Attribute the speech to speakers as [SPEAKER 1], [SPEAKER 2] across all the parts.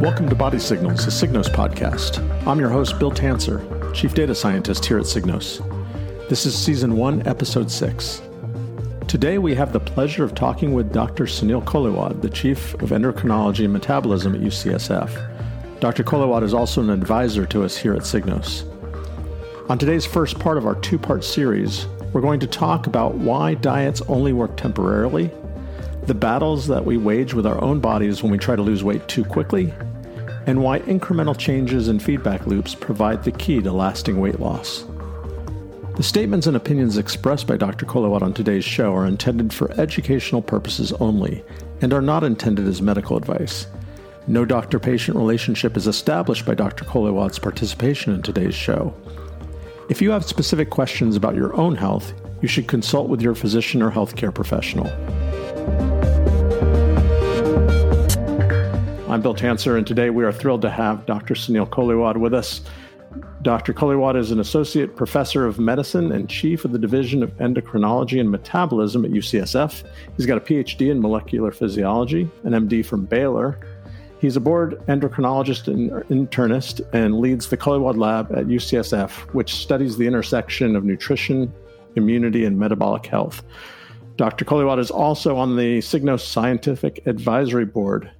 [SPEAKER 1] Welcome to Body Signals, a Signos podcast. I'm your host, Bill Tancer, Chief Data Scientist here at Signos. This is Season 1, Episode 6. Today we have the pleasure of talking with Dr. Suneil Koliwad, the Chief of Endocrinology and Metabolism at UCSF. Dr. Koliwad is also an advisor to us here at Signos. On today's first part of our two part series, we're going to talk about why diets only work temporarily, the battles that we wage with our own bodies when we try to lose weight too quickly, and why incremental changes in feedback loops provide the key to lasting weight loss. The statements and opinions expressed by Dr. Koliwad on today's show are intended for educational purposes only and are not intended as medical advice. No doctor patient relationship is established by Dr. Koliwad's participation in today's show. If you have specific questions about your own health, you should consult with your physician or healthcare professional. I'm Bill Tancer, and today we are thrilled to have Dr. Suneil Koliwad with us. Dr. Koliwad is an associate professor of medicine and chief of the Division of Endocrinology and Metabolism at UCSF. He's got a PhD in molecular physiology, an MD from Baylor, He's a board endocrinologist and internist and leads the Koliwad Lab at UCSF, which studies the intersection of nutrition, immunity, and metabolic health. Dr. Koliwad is also on the Signos Scientific Advisory Board.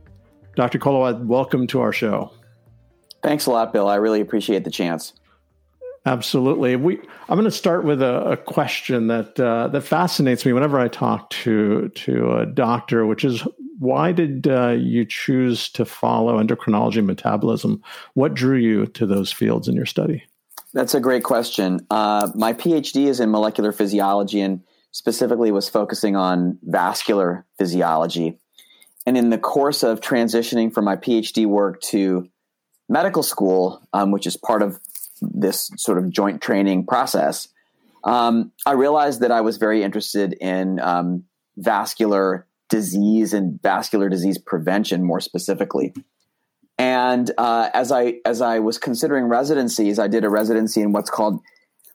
[SPEAKER 1] Dr. Koliwad, welcome to our show.
[SPEAKER 2] Thanks a lot, Bill. I really appreciate the chance.
[SPEAKER 1] Absolutely. We, I'm going to start with a, a question that uh, that fascinates me whenever I talk to to a doctor, which is why did uh, you choose to follow endocrinology and metabolism? What drew you to those fields in your study?
[SPEAKER 2] That's a great question. Uh, my PhD is in molecular physiology and specifically was focusing on vascular physiology. And in the course of transitioning from my PhD work to medical school, um, which is part of this sort of joint training process, um, I realized that I was very interested in um, vascular disease and vascular disease prevention more specifically. And uh, as I as I was considering residencies, I did a residency in what's called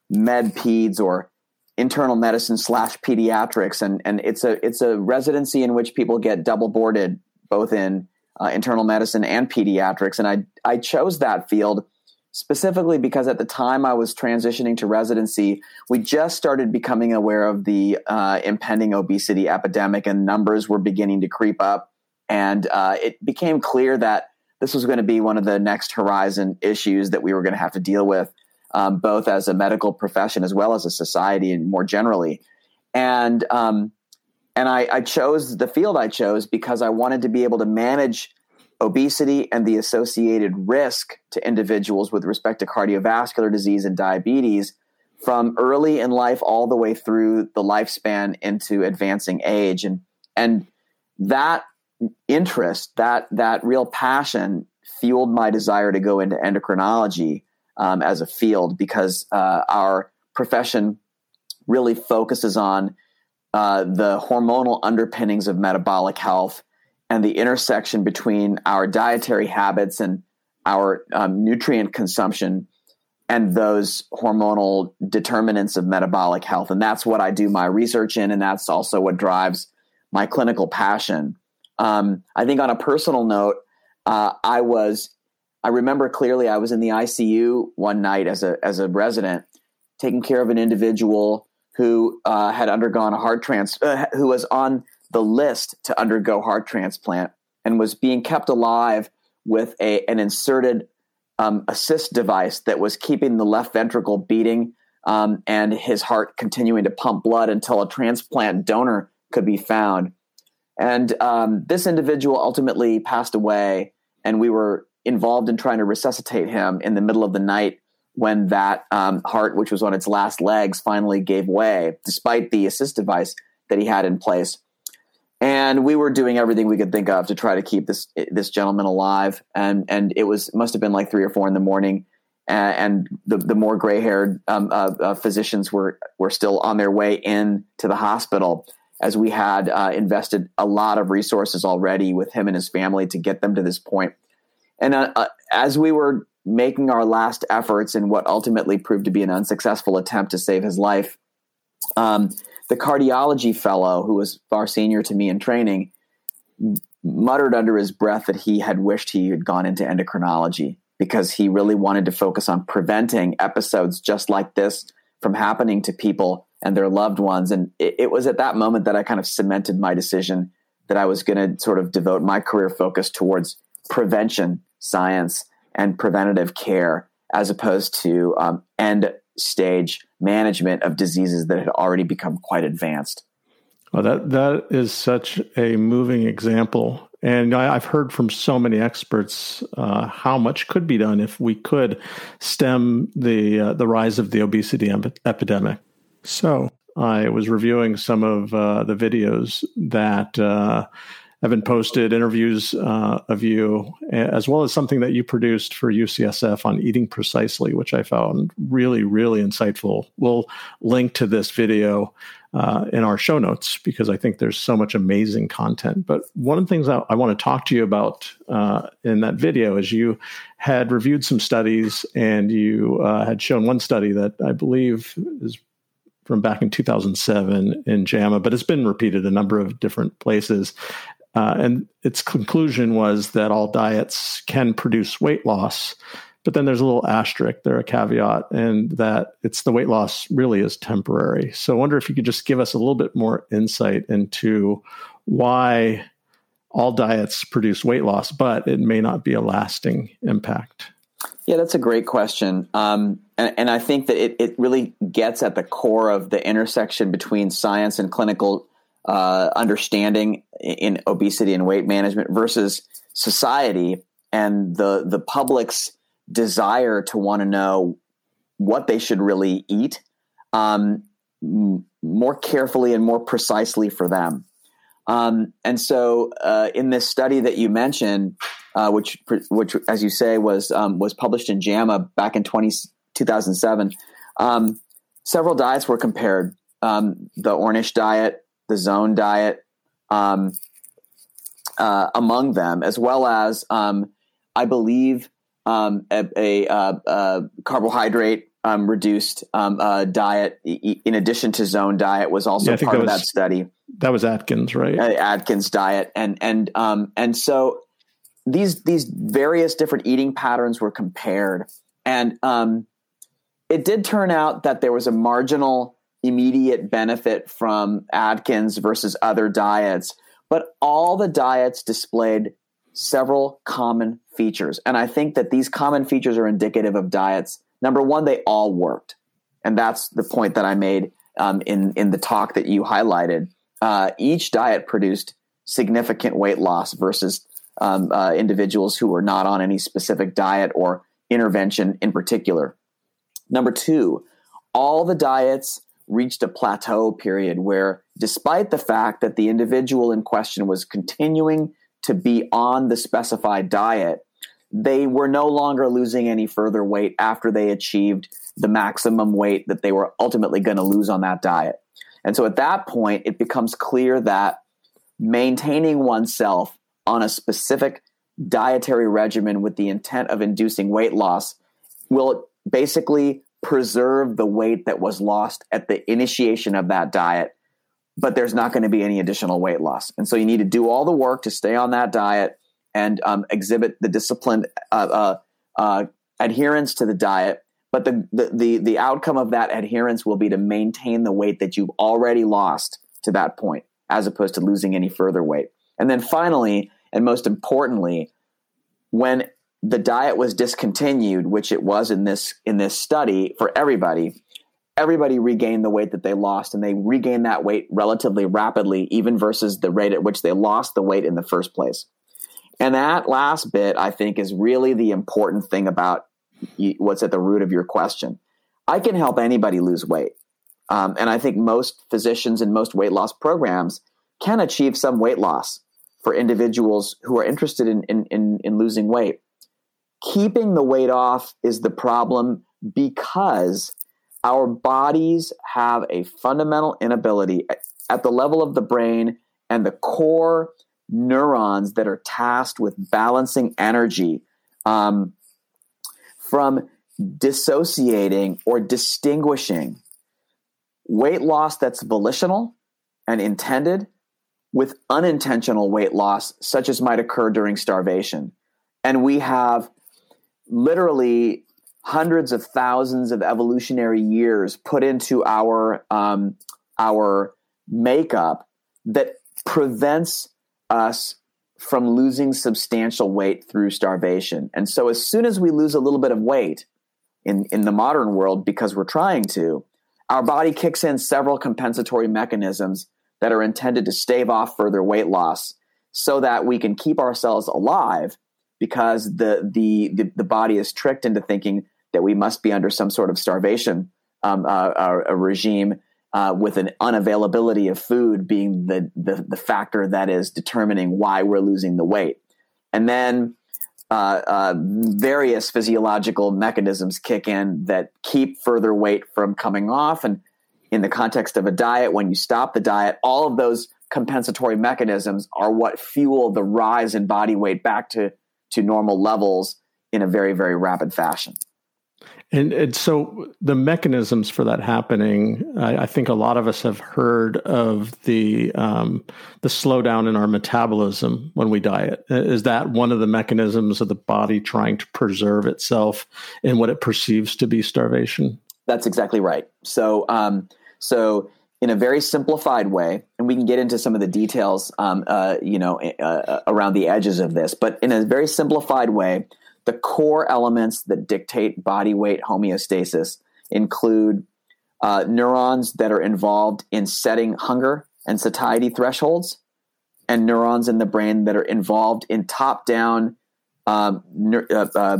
[SPEAKER 2] med peds or internal medicine slash pediatrics, and and it's a it's a residency in which people get double boarded both in uh, internal medicine and pediatrics. And I I chose that field specifically because at the time I was transitioning to residency, we just started becoming aware of the uh, impending obesity epidemic, and numbers were beginning to creep up. And uh, it became clear that this was going to be one of the next horizon issues that we were going to have to deal with, um, both as a medical profession as well as a society and more generally. And um, and I, I chose the field I chose because I wanted to be able to manage obesity and the associated risk to individuals with respect to cardiovascular disease and diabetes from early in life all the way through the lifespan into advancing age and and that interest that that real passion fueled my desire to go into endocrinology um, as a field because uh, our profession really focuses on uh, the hormonal underpinnings of metabolic health and the intersection between our dietary habits and our um, nutrient consumption and those hormonal determinants of metabolic health. And that's what I do my research in, and that's also what drives my clinical passion. Um, I think on a personal note, uh, I was, I remember clearly I was in the ICU one night as a, as a resident taking care of an individual who uh, had undergone a heart trans, uh, who was on the list to undergo heart transplant and was being kept alive with a, an inserted um, assist device that was keeping the left ventricle beating um, and his heart continuing to pump blood until a transplant donor could be found. And um, this individual ultimately passed away, and we were involved in trying to resuscitate him in the middle of the night when that um, heart, which was on its last legs, finally gave way, despite the assist device that he had in place. And we were doing everything we could think of to try to keep this this gentleman alive. And and it was must have been like three or four in the morning. And, and the the more gray haired um, uh, uh, physicians were were still on their way in to the hospital as we had uh, invested a lot of resources already with him and his family to get them to this point and uh, uh, as we were making our last efforts in what ultimately proved to be an unsuccessful attempt to save his life um, the cardiology fellow who was far senior to me in training muttered under his breath that he had wished he had gone into endocrinology because he really wanted to focus on preventing episodes just like this from happening to people and their loved ones. And it, it was at that moment that I kind of cemented my decision that I was going to sort of devote my career focus towards prevention science and preventative care as opposed to um, end stage management of diseases that had already become quite advanced.
[SPEAKER 1] Well, that that is such a moving example, and I, have heard from so many experts uh, how much could be done if we could stem the uh, the rise of the obesity ep- epidemic. So I was reviewing some of uh, the videos that uh, have been posted, interviews uh, of you, as well as something that you produced for UCSF on eating precisely, which I found really, really insightful. We'll link to this video uh, in our show notes because I think there's so much amazing content. But one of the things I, I want to talk to you about uh, in that video is you had reviewed some studies and you uh, had shown one study that I believe is from back in 2007 in JAMA, but it's been repeated a number of different places. Uh, and its conclusion was that all diets can produce weight loss, but then there's a little asterisk there, a caveat, and that it's the weight loss really is temporary. So I wonder if you could just give us a little bit more insight into why all diets produce weight loss, but it may not be a lasting impact.
[SPEAKER 2] Yeah, that's a great question. Um, and, and, I think that it, it really gets at the core of the intersection between science and clinical uh, understanding in obesity and weight management versus society and the the public's desire to want to know what they should really eat um, m- more carefully and more precisely for them. Um, and so, uh, in this study that you mentioned, uh, which, which, as you say, was um, was published in JAMA back in 20, 2007, um, several diets were compared: um, the Ornish diet, the Zone diet, um, uh, among them, as well as um, I believe um, a, a, uh, a, carbohydrate um, reduced um, uh, diet, in addition to zone diet, was also yeah, part that of was, that study.
[SPEAKER 1] That was Atkins, right? Uh,
[SPEAKER 2] Atkins diet, and and um, and so these these various different eating patterns were compared, and um, it did turn out that there was a marginal immediate benefit from Atkins versus other diets, but all the diets displayed several common features. And I think that these common features are indicative of diets. Number one, they all worked. And that's the point that I made um, in, in the talk that you highlighted. Uh, each diet produced significant weight loss versus um, uh, individuals who were not on any specific diet or intervention in particular. Number two, all the diets reached a plateau period where, despite the fact that the individual in question was continuing to be on the specified diet, they were no longer losing any further weight after they achieved the maximum weight that they were ultimately going to lose on that diet. And so at that point, it becomes clear that maintaining oneself on a specific dietary regimen with the intent of inducing weight loss will basically preserve the weight that was lost at the initiation of that diet but there's not going to be any additional weight loss. And so you need to do all the work to stay on that diet and um, exhibit the disciplined uh, uh, uh, adherence to the diet. But the, the, the, the outcome of that adherence will be to maintain the weight that you've already lost to that point, as opposed to losing any further weight. And then finally, and most importantly, when the diet was discontinued, which it was in this in this study for everybody, everybody regained the weight that they lost and they regained that weight relatively rapidly, even versus the rate at which they lost the weight in the first place. And that last bit, I think, is really the important thing about what's at the root of your question. I can help anybody lose weight. Um, and I think most physicians and most weight loss programs can achieve some weight loss for individuals who are interested in, in, in, in losing weight. Keeping the weight off is the problem because our bodies have a fundamental inability at the level of the brain and the core neurons that are tasked with balancing energy um, from dissociating or distinguishing weight loss that's volitional and intended with unintentional weight loss, such as might occur during starvation. And we have literally hundreds of thousands of evolutionary years put into our um, our makeup that prevents us from losing substantial weight through starvation. And so as soon as we lose a little bit of weight in, in the modern world because we're trying to, our body kicks in several compensatory mechanisms that are intended to stave off further weight loss so that we can keep ourselves alive because the, the, the, the body is tricked into thinking that we must be under some sort of starvation um, uh, a regime uh, with an unavailability of food being the, the, the factor that is determining why we're losing the weight, and then uh, uh, various physiological mechanisms kick in that keep further weight from coming off. And in the context of a diet, when you stop the diet, all of those compensatory mechanisms are what fuel the rise in body weight back to to normal levels in a very very rapid fashion.
[SPEAKER 1] And, and so the mechanisms for that happening, I, I, think a lot of us have heard of the um, the slowdown in our metabolism when we diet. Is that one of the mechanisms of the body trying to preserve itself in what it perceives to be starvation?
[SPEAKER 2] That's exactly right. So, um, so in a very simplified way, and we can get into some of the details, um, uh, you know, uh, around the edges of this, but in a very simplified way the core elements that dictate body weight homeostasis include uh, neurons that are involved in setting hunger and satiety thresholds, and neurons in the brain that are involved in top down um, uh, uh,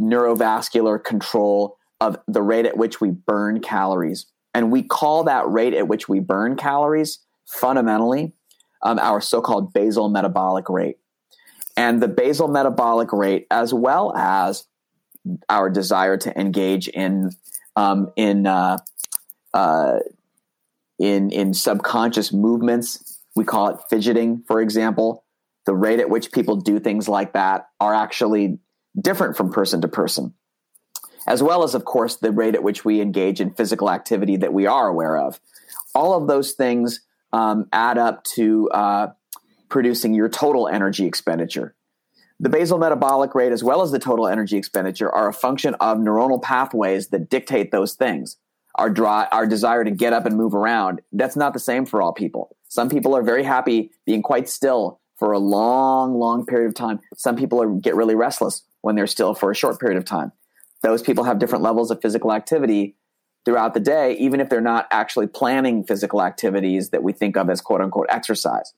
[SPEAKER 2] neurovascular control of the rate at which we burn calories. And we call that rate at which we burn calories fundamentally um, our so called basal metabolic rate and the basal metabolic rate, as well as our desire to engage in um, in uh, uh, in in subconscious movements. We call it fidgeting, for example. The rate at which people do things like that are actually different from person to person, as well as, of course, the rate at which we engage in physical activity that we are aware of. All of those things um, add up to uh, producing your total energy expenditure. The basal metabolic rate, as well as the total energy expenditure, are a function of neuronal pathways that dictate those things. Our, dry, our desire to get up and move around, that's not the same for all people. Some people are very happy being quite still for a long, long period of time. Some people are, get really restless when they're still for a short period of time. Those people have different levels of physical activity throughout the day, even if they're not actually planning physical activities that we think of as quote unquote exercise.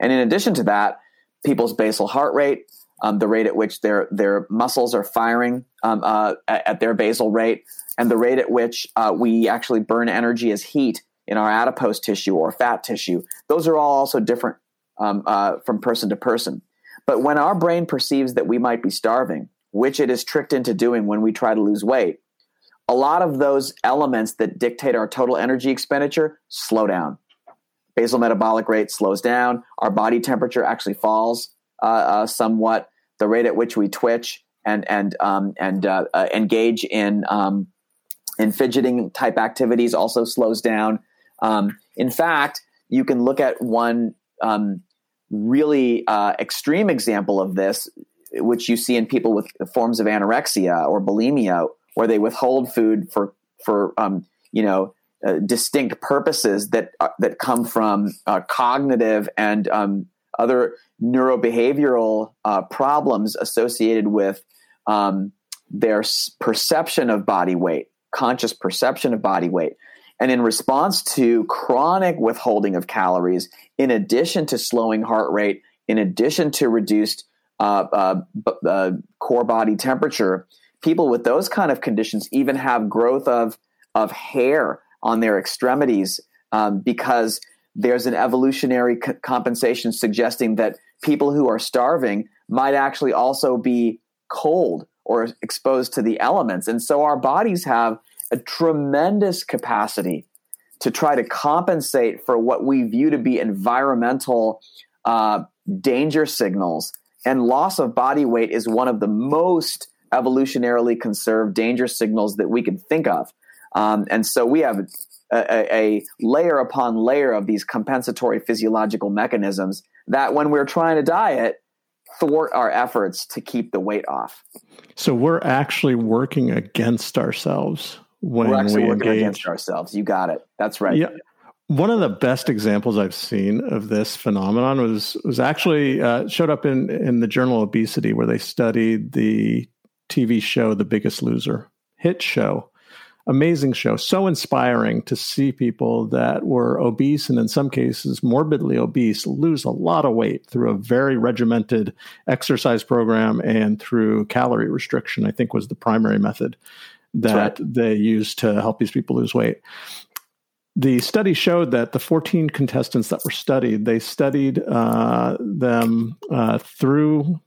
[SPEAKER 2] And in addition to that, people's basal heart rate, um, the rate at which their their muscles are firing um, uh, at, their basal rate, and the rate at which uh, we actually burn energy as heat in our adipose tissue or fat tissue. Those are all also different um, uh, from person to person. But when our brain perceives that we might be starving, which it is tricked into doing when we try to lose weight, a lot of those elements that dictate our total energy expenditure slow down. Basal metabolic rate slows down, our body temperature actually falls uh, uh, somewhat, the rate at which we twitch and and um, and uh, uh, engage in um, in fidgeting type activities also slows down. Um, in fact, you can look at one um, really uh, extreme example of this, which you see in people with forms of anorexia or bulimia, where they withhold food for for um, you know uh, distinct purposes that uh, that come from uh, cognitive and um, other neurobehavioral uh, problems associated with um, their perception of body weight, conscious perception of body weight. And in response to chronic withholding of calories, in addition to slowing heart rate, in addition to reduced uh, core body temperature, people with those kind of conditions even have growth of of hair on their extremities um, because there's an evolutionary c- compensation suggesting that people who are starving might actually also be cold or exposed to the elements. And so our bodies have a tremendous capacity to try to compensate for what we view to be environmental uh, danger signals. And loss of body weight is one of the most evolutionarily conserved danger signals that we can think of. Um, and so we have a, a, layer upon layer of these compensatory physiological mechanisms that when we're trying to diet, thwart our efforts to keep the weight off.
[SPEAKER 1] So we're actually working against ourselves when
[SPEAKER 2] we're actually
[SPEAKER 1] we
[SPEAKER 2] working
[SPEAKER 1] engage.
[SPEAKER 2] against ourselves. You got it. That's right.
[SPEAKER 1] Yeah. One of the best examples I've seen of this phenomenon was was actually uh, showed up in in the journal Obesity, where they studied the TV show The Biggest Loser, hit show, amazing show, so inspiring to see people that were obese and in some cases morbidly obese lose a lot of weight through a very regimented exercise program and through calorie restriction. I think was the primary method that right. they used to help these people lose weight the study showed that the 14 contestants that were studied, they studied uh, them uh, through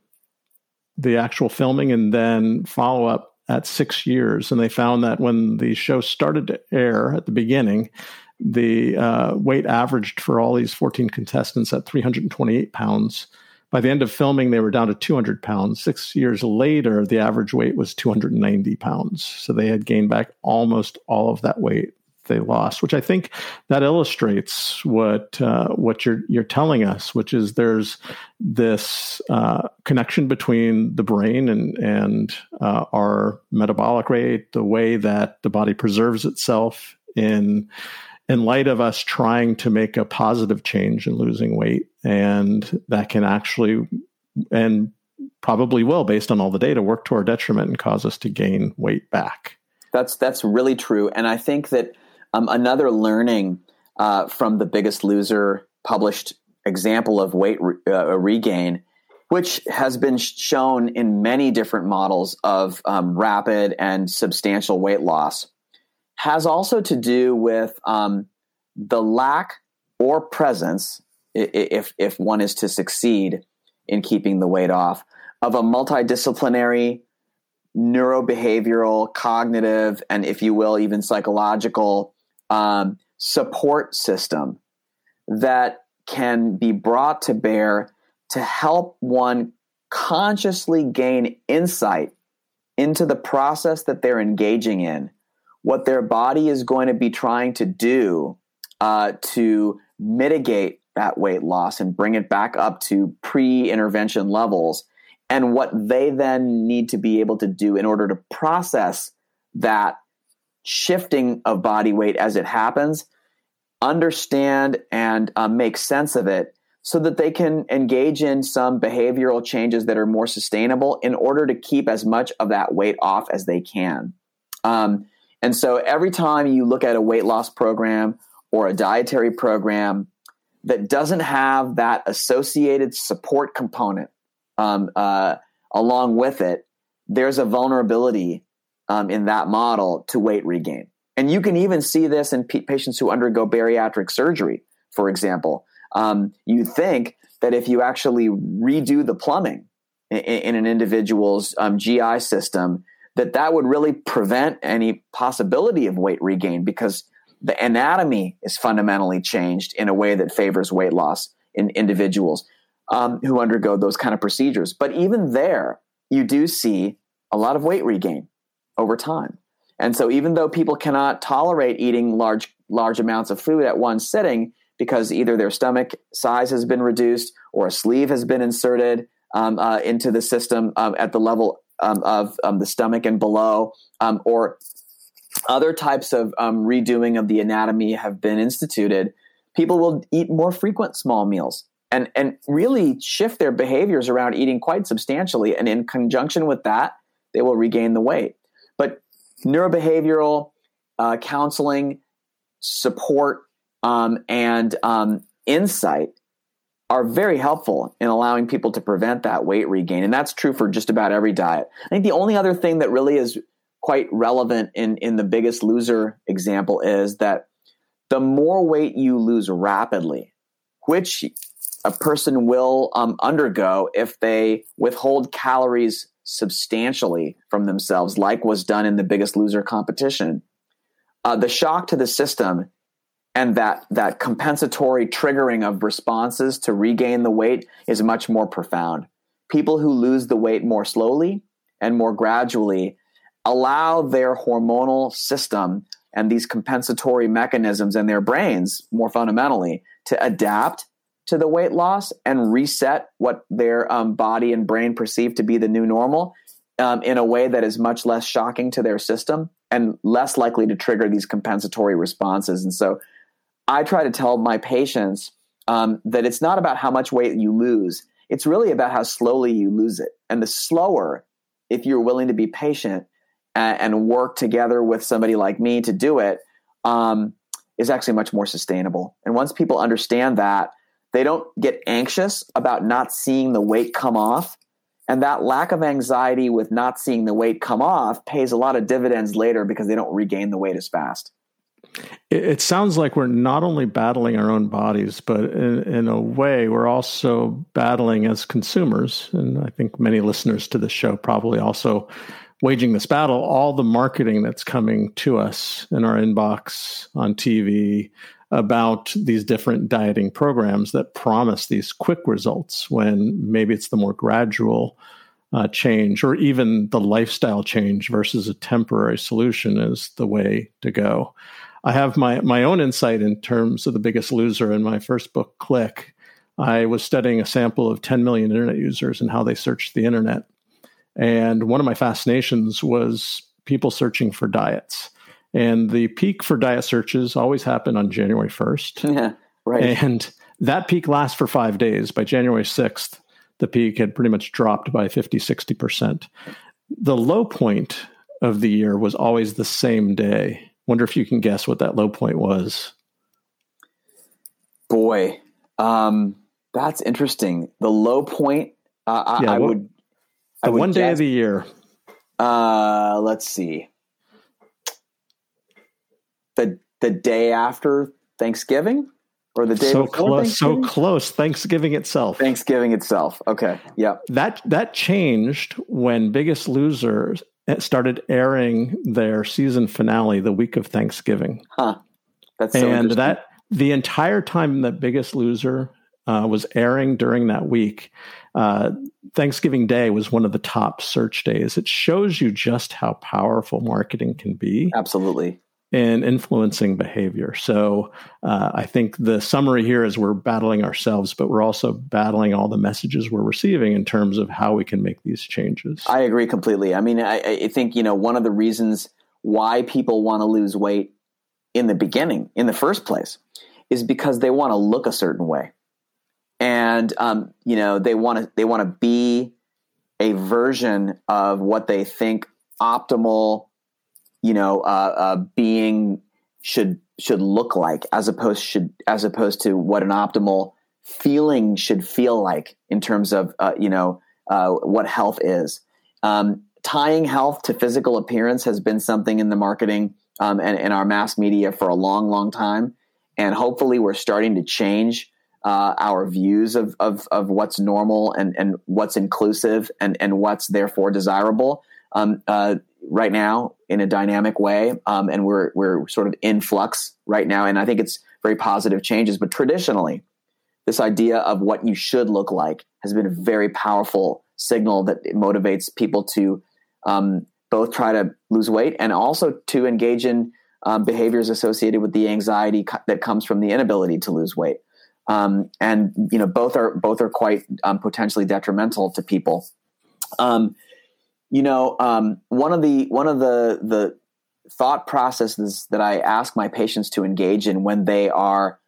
[SPEAKER 1] the actual filming and then follow up at six years. And they found that when the show started to air at the beginning, the uh, weight averaged for all these 14 contestants at 328 pounds. By the end of filming, they were down to 200 pounds. Six years later, the average weight was 290 pounds. So they had gained back almost all of that weight they lost, which I think that illustrates what uh, what you're you're telling us, which is there's this uh, connection between the brain and and uh, our metabolic rate, the way that the body preserves itself in in light of us trying to make a positive change in losing weight, and that can actually and probably will, based on all the data, work to our detriment and cause us to gain weight back.
[SPEAKER 2] That's that's really true, and I think that um, another learning uh, from the Biggest Loser published example of weight re- uh, regain, which has been shown in many different models of um, rapid and substantial weight loss, has also to do with um, the lack or presence, if if one is to succeed in keeping the weight off, of a multidisciplinary neurobehavioral, cognitive, and if you will, even psychological um, support system that can be brought to bear to help one consciously gain insight into the process that they're engaging in, what their body is going to be trying to do uh, to mitigate that weight loss and bring it back up to pre intervention levels, and what they then need to be able to do in order to process that shifting of body weight as it happens, understand and uh, make sense of it so that they can engage in some behavioral changes that are more sustainable in order to keep as much of that weight off as they can. Um, and so every time you look at a weight loss program or a dietary program that doesn't have that associated support component um, uh, along with it, there's a vulnerability um, in that model to weight regain. And you can even see this in p- patients who undergo bariatric surgery, for example. Um, you think that if you actually redo the plumbing in, in an individual's um, GI system, that that would really prevent any possibility of weight regain because the anatomy is fundamentally changed in a way that favors weight loss in individuals um, who undergo those kind of procedures. But even there, you do see a lot of weight regain over time. And so even though people cannot tolerate eating large large amounts of food at one sitting because either their stomach size has been reduced or a sleeve has been inserted um, uh, into the system um, at the level um, of um, the stomach and below, um, or other types of um, redoing of the anatomy have been instituted, people will eat more frequent small meals and and really shift their behaviors around eating quite substantially. And in conjunction with that, they will regain the weight. Neurobehavioral uh, counseling, support, um, and um, insight are very helpful in allowing people to prevent that weight regain. And that's true for just about every diet. I think the only other thing that really is quite relevant in, in the biggest loser example is that the more weight you lose rapidly, which a person will um, undergo if they withhold calories substantially from themselves, like was done in the Biggest Loser competition, uh, the shock to the system and that that compensatory triggering of responses to regain the weight is much more profound. People who lose the weight more slowly and more gradually allow their hormonal system and these compensatory mechanisms in their brains, more fundamentally, to adapt to the weight loss and reset what their um, body and brain perceive to be the new normal um, in a way that is much less shocking to their system and less likely to trigger these compensatory responses. And so I try to tell my patients um, that it's not about how much weight you lose, it's really about how slowly you lose it. And the slower, if you're willing to be patient and, and work together with somebody like me to do it, um, is actually much more sustainable. And once people understand that, they don't get anxious about not seeing the weight come off. And that lack of anxiety with not seeing the weight come off pays a lot of dividends later because they don't regain the weight as fast.
[SPEAKER 1] It sounds like we're not only battling our own bodies, but in, in, a way, we're also battling as consumers. And I think many listeners to this show probably also waging this battle. All the marketing that's coming to us in our inbox, on TV, about these different dieting programs that promise these quick results when maybe it's the more gradual uh, change or even the lifestyle change versus a temporary solution is the way to go. I have my my own insight in terms of the biggest loser in my first book, Click. I was studying a sample of 10 million internet users and how they searched the internet. And one of my fascinations was people searching for diets. And the peak for diet searches always happen on January 1st.
[SPEAKER 2] Yeah, right.
[SPEAKER 1] And that peak lasts for five days. By January 6th, the peak had pretty much dropped by 50, 60%. The low point of the year was always the same day. Wonder if you can guess what that low point was.
[SPEAKER 2] Boy, um, that's interesting. The low point, uh, I, yeah, I would.
[SPEAKER 1] The I would one guess, day of the year.
[SPEAKER 2] Uh, let's see the the day after Thanksgiving or the day
[SPEAKER 1] so close so close Thanksgiving itself.
[SPEAKER 2] Thanksgiving itself. Okay. Yeah.
[SPEAKER 1] That that changed when Biggest Loser started airing their season finale the week of Thanksgiving.
[SPEAKER 2] Huh.
[SPEAKER 1] That's so and that the entire time that Biggest Loser uh, was airing during that week, uh, Thanksgiving Day was one of the top search days. It shows you just how powerful marketing can be.
[SPEAKER 2] Absolutely
[SPEAKER 1] in influencing behavior. So uh, I think the summary here is we're battling ourselves, but we're also battling all the messages we're receiving in terms of how we can make these changes.
[SPEAKER 2] I agree completely. I mean, I, I think, you know, one of the reasons why people want to lose weight in the beginning, in the first place, is because they want to look a certain way. And, um, you know, they want to, they want to be a version of what they think optimal you know, uh, uh, being should should look like, as opposed should as opposed to what an optimal feeling should feel like in terms of uh, you know uh, what health is. Um, tying health to physical appearance has been something in the marketing um, and in our mass media for a long, long time, and hopefully we're starting to change uh, our views of, of, of what's normal and, and what's inclusive and, and what's therefore desirable. Um, uh, right now in a dynamic way, um, and we're we're sort of in flux right now. And I think it's very positive changes. But traditionally, this idea of what you should look like has been a very powerful signal that motivates people to um, both try to lose weight and also to engage in um, behaviors associated with the anxiety co- that comes from the inability to lose weight. Um, and you know both are both are quite um, potentially detrimental to people. You know, um, one of the one of the the thought processes that I ask my patients to engage in when they are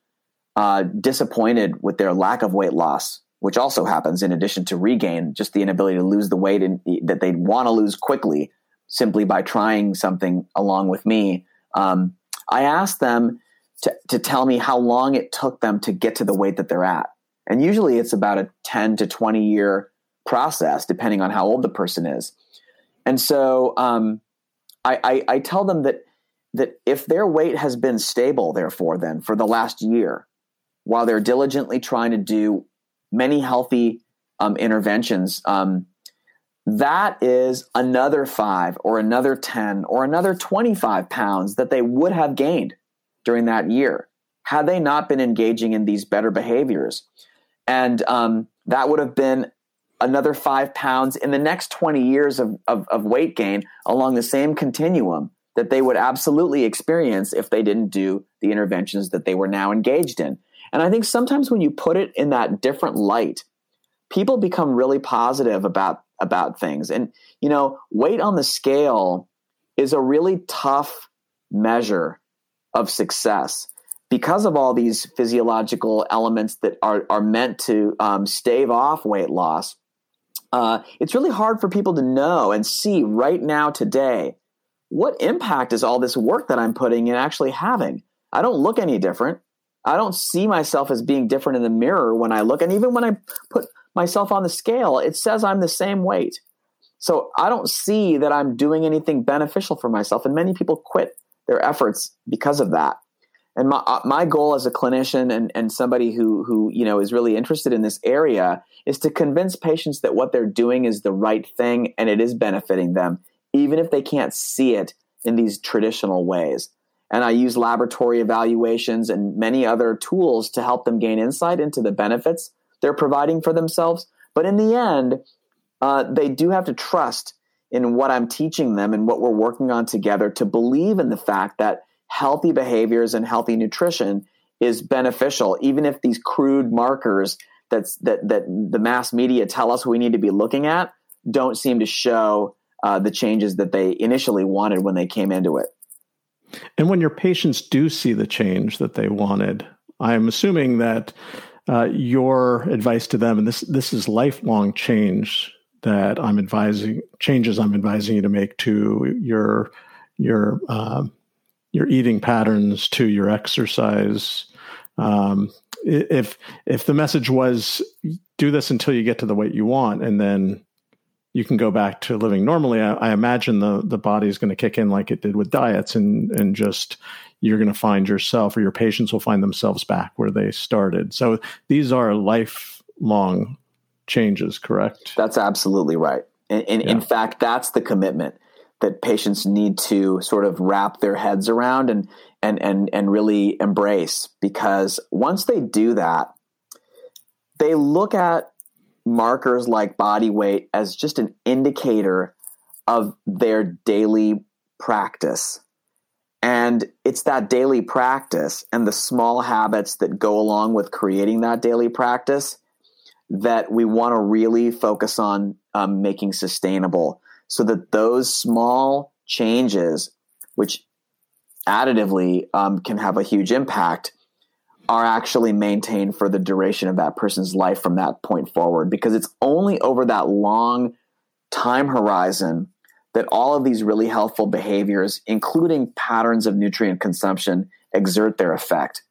[SPEAKER 2] uh, disappointed with their lack of weight loss, which also happens in addition to regain, just the inability to lose the weight in, that they want to lose quickly simply by trying something along with me. Um, I ask them to, to tell me how long it took them to get to the weight that they're at. And usually it's about a 10 to 20 year process, depending on how old the person is. And so um, I, I, I tell them that that if their weight has been stable, therefore, then for the last year, while they're diligently trying to do many healthy um, interventions, um, that is another five or another 10 or another 25 pounds that they would have gained during that year had they not been engaging in these better behaviors. And um, that would have been another five pounds in the next 20 years of, of, of weight gain along the same continuum that they would absolutely experience if they didn't do the interventions that they were now engaged in. And I think sometimes when you put it in that different light, people become really positive about about things. And you know, weight on the scale is a really tough measure of success because of all these physiological elements that are are meant to um, stave off weight loss. Uh, it's really hard for people to know and see right now today what impact is all this work that I'm putting in actually having. I don't look any different. I don't see myself as being different in the mirror when I look, and even when I put myself on the scale, it says I'm the same weight. So I don't see that I'm doing anything beneficial for myself, and many people quit their efforts because of that. And my uh, my goal as a clinician and, and somebody who who you know is really interested in this area is to convince patients that what they're doing is the right thing and it is benefiting them, even if they can't see it in these traditional ways. And I use laboratory evaluations and many other tools to help them gain insight into the benefits they're providing for themselves. But in the end, uh, they do have to trust in what I'm teaching them and what we're working on together to believe in the fact that healthy behaviors and healthy nutrition is beneficial, even if these crude markers that's, that, that the mass media tell us we need to be looking at don't seem to show uh, the changes that they initially wanted when they came into it.
[SPEAKER 1] And when your patients do see the change that they wanted, I'm assuming that uh, your advice to them, and this this is lifelong change that I'm advising changes I'm advising you to make to your your uh, your eating patterns, to your exercise. Um, if if the message was do this until you get to the weight you want, and then you can go back to living normally, I, I imagine the the body is going to kick in like it did with diets, and and just you're going to find yourself or your patients will find themselves back where they started. So these are lifelong changes, correct?
[SPEAKER 2] That's absolutely right. And, and yeah. in fact, that's the commitment that patients need to sort of wrap their heads around and and and and really embrace because once they do that they look at markers like body weight as just an indicator of their daily practice. And it's that daily practice and the small habits that go along with creating that daily practice that we want to really focus on um, making sustainable so that those small changes, which additively um, can have a huge impact, are actually maintained for the duration of that person's life from that point forward. Because it's only over that long time horizon that all of these really helpful behaviors, including patterns of nutrient consumption, exert their effect.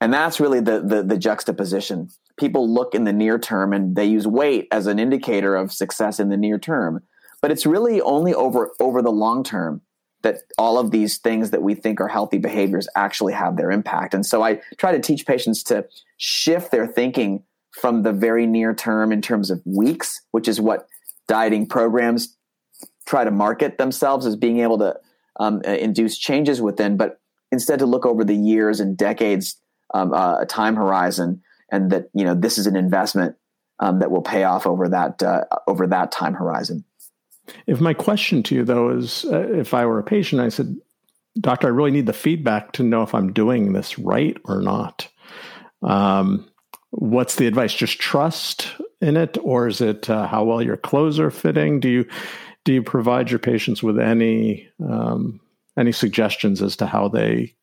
[SPEAKER 2] And that's really the, the, the, juxtaposition. People look in the near term and they use weight as an indicator of success in the near term. But it's really only over, over the long term that all of these things that we think are healthy behaviors actually have their impact. And so I try to teach patients to shift their thinking from the very near term in terms of weeks, which is what dieting programs try to market themselves as being able to um, uh, induce changes within, but instead to look over the years and decades um, uh, time horizon, and that you know this is an investment um, that will pay off over that uh, over that time horizon.
[SPEAKER 1] If my question to you though is, uh, if I were a patient, I said, "Doctor, I really need the feedback to know if I'm doing this right or not." Um, what's the advice? Just trust in it, or is it uh, how well your clothes are fitting? Do you do you provide your patients with any um, any suggestions as to how they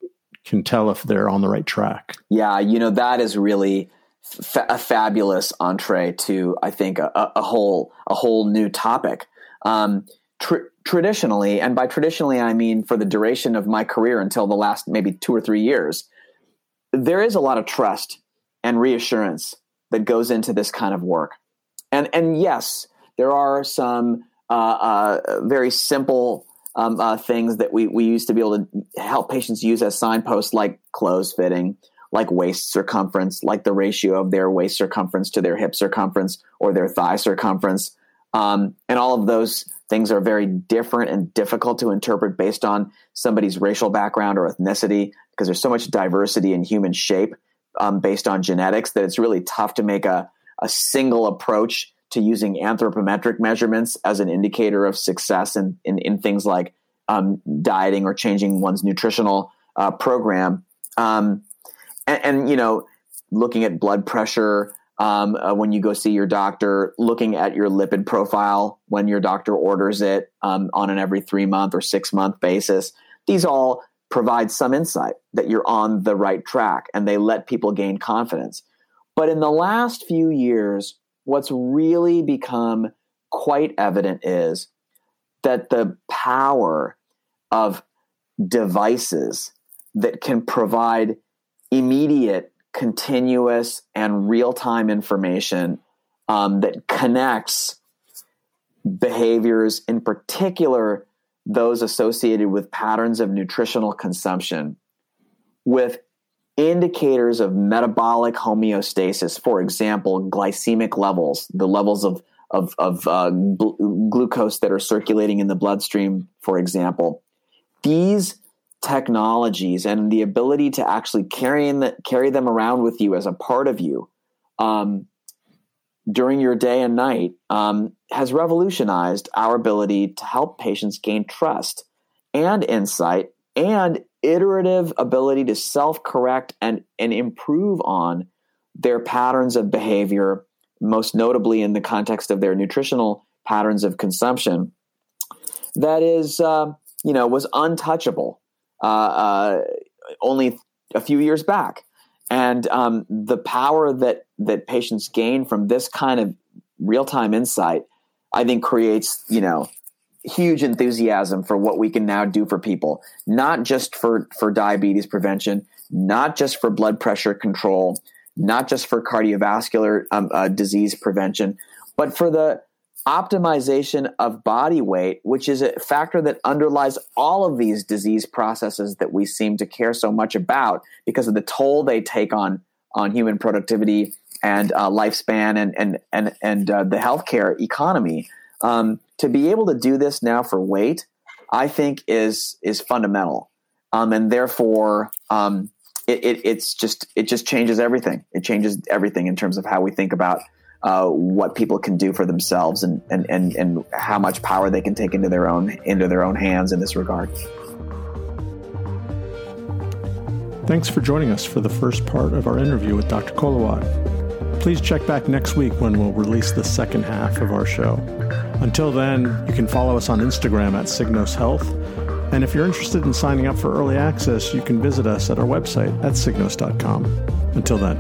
[SPEAKER 1] can tell if they're on the right track?
[SPEAKER 2] Yeah, you know that is really fa- a fabulous entree to I think a, a whole a whole new topic. Um, tr- traditionally, and by traditionally I mean for the duration of my career until the last maybe two or three years, there is a lot of trust and reassurance that goes into this kind of work. And and yes, there are some uh, uh, very simple um, uh, things that we, we used to be able to help patients use as signposts like clothes fitting, like waist circumference, like the ratio of their waist circumference to their hip circumference or their thigh circumference. Um, and all of those things are very different and difficult to interpret based on somebody's racial background or ethnicity because there's so much diversity in human shape um, based on genetics that it's really tough to make a, a single approach to using anthropometric measurements as an indicator of success in, in, in things like um, dieting or changing one's nutritional uh, program. Um, and, and, you know, looking at blood pressure um, uh, when you go see your doctor, looking at your lipid profile when your doctor orders it um, on an every three month or six month basis. These all provide some insight that you're on the right track and they let people gain confidence. But in the last few years, what's really become quite evident is that the power of devices that can provide immediate, continuous, and real time information um, that connects behaviors, in particular, those associated with patterns of nutritional consumption, with indicators of metabolic homeostasis, for example, glycemic levels, the levels of of, of uh, gl- glucose that are circulating in the bloodstream, for example. These technologies and the ability to actually carry, the, carry them around with you as a part of you um, during your day and night um, has revolutionized our ability to help patients gain trust and insight and iterative ability to self correct and, and improve on their patterns of behavior, most notably in the context of their nutritional patterns of consumption, that is, uh, you know, was untouchable uh, uh, only a few years back. And um, the power that that patients gain from this kind of real time insight, I think, creates you know huge enthusiasm for what we can now do for people, not just for, for diabetes prevention, not just for blood pressure control, not just for cardiovascular um, uh, disease prevention, but for the optimization of body weight, which is a factor that underlies all of these disease processes that we seem to care so much about because of the toll they take on on human productivity and uh, lifespan and and and and uh, the healthcare economy. Um, to be able to do this now for weight, I think is is fundamental, um, and therefore um, it, it, it's just it just changes everything. It changes everything in terms of how we think about uh, what people can do for themselves and, and and and how much power they can take into their own into their own hands in this regard.
[SPEAKER 1] Thanks for joining us for the first part of our interview with Dr. Koliwad. Please check back next week when we'll release the second half of our show. Until then, you can follow us on Instagram at Signos Health. And if you're interested in signing up for early access, you can visit us at our website at signos.com. Until then.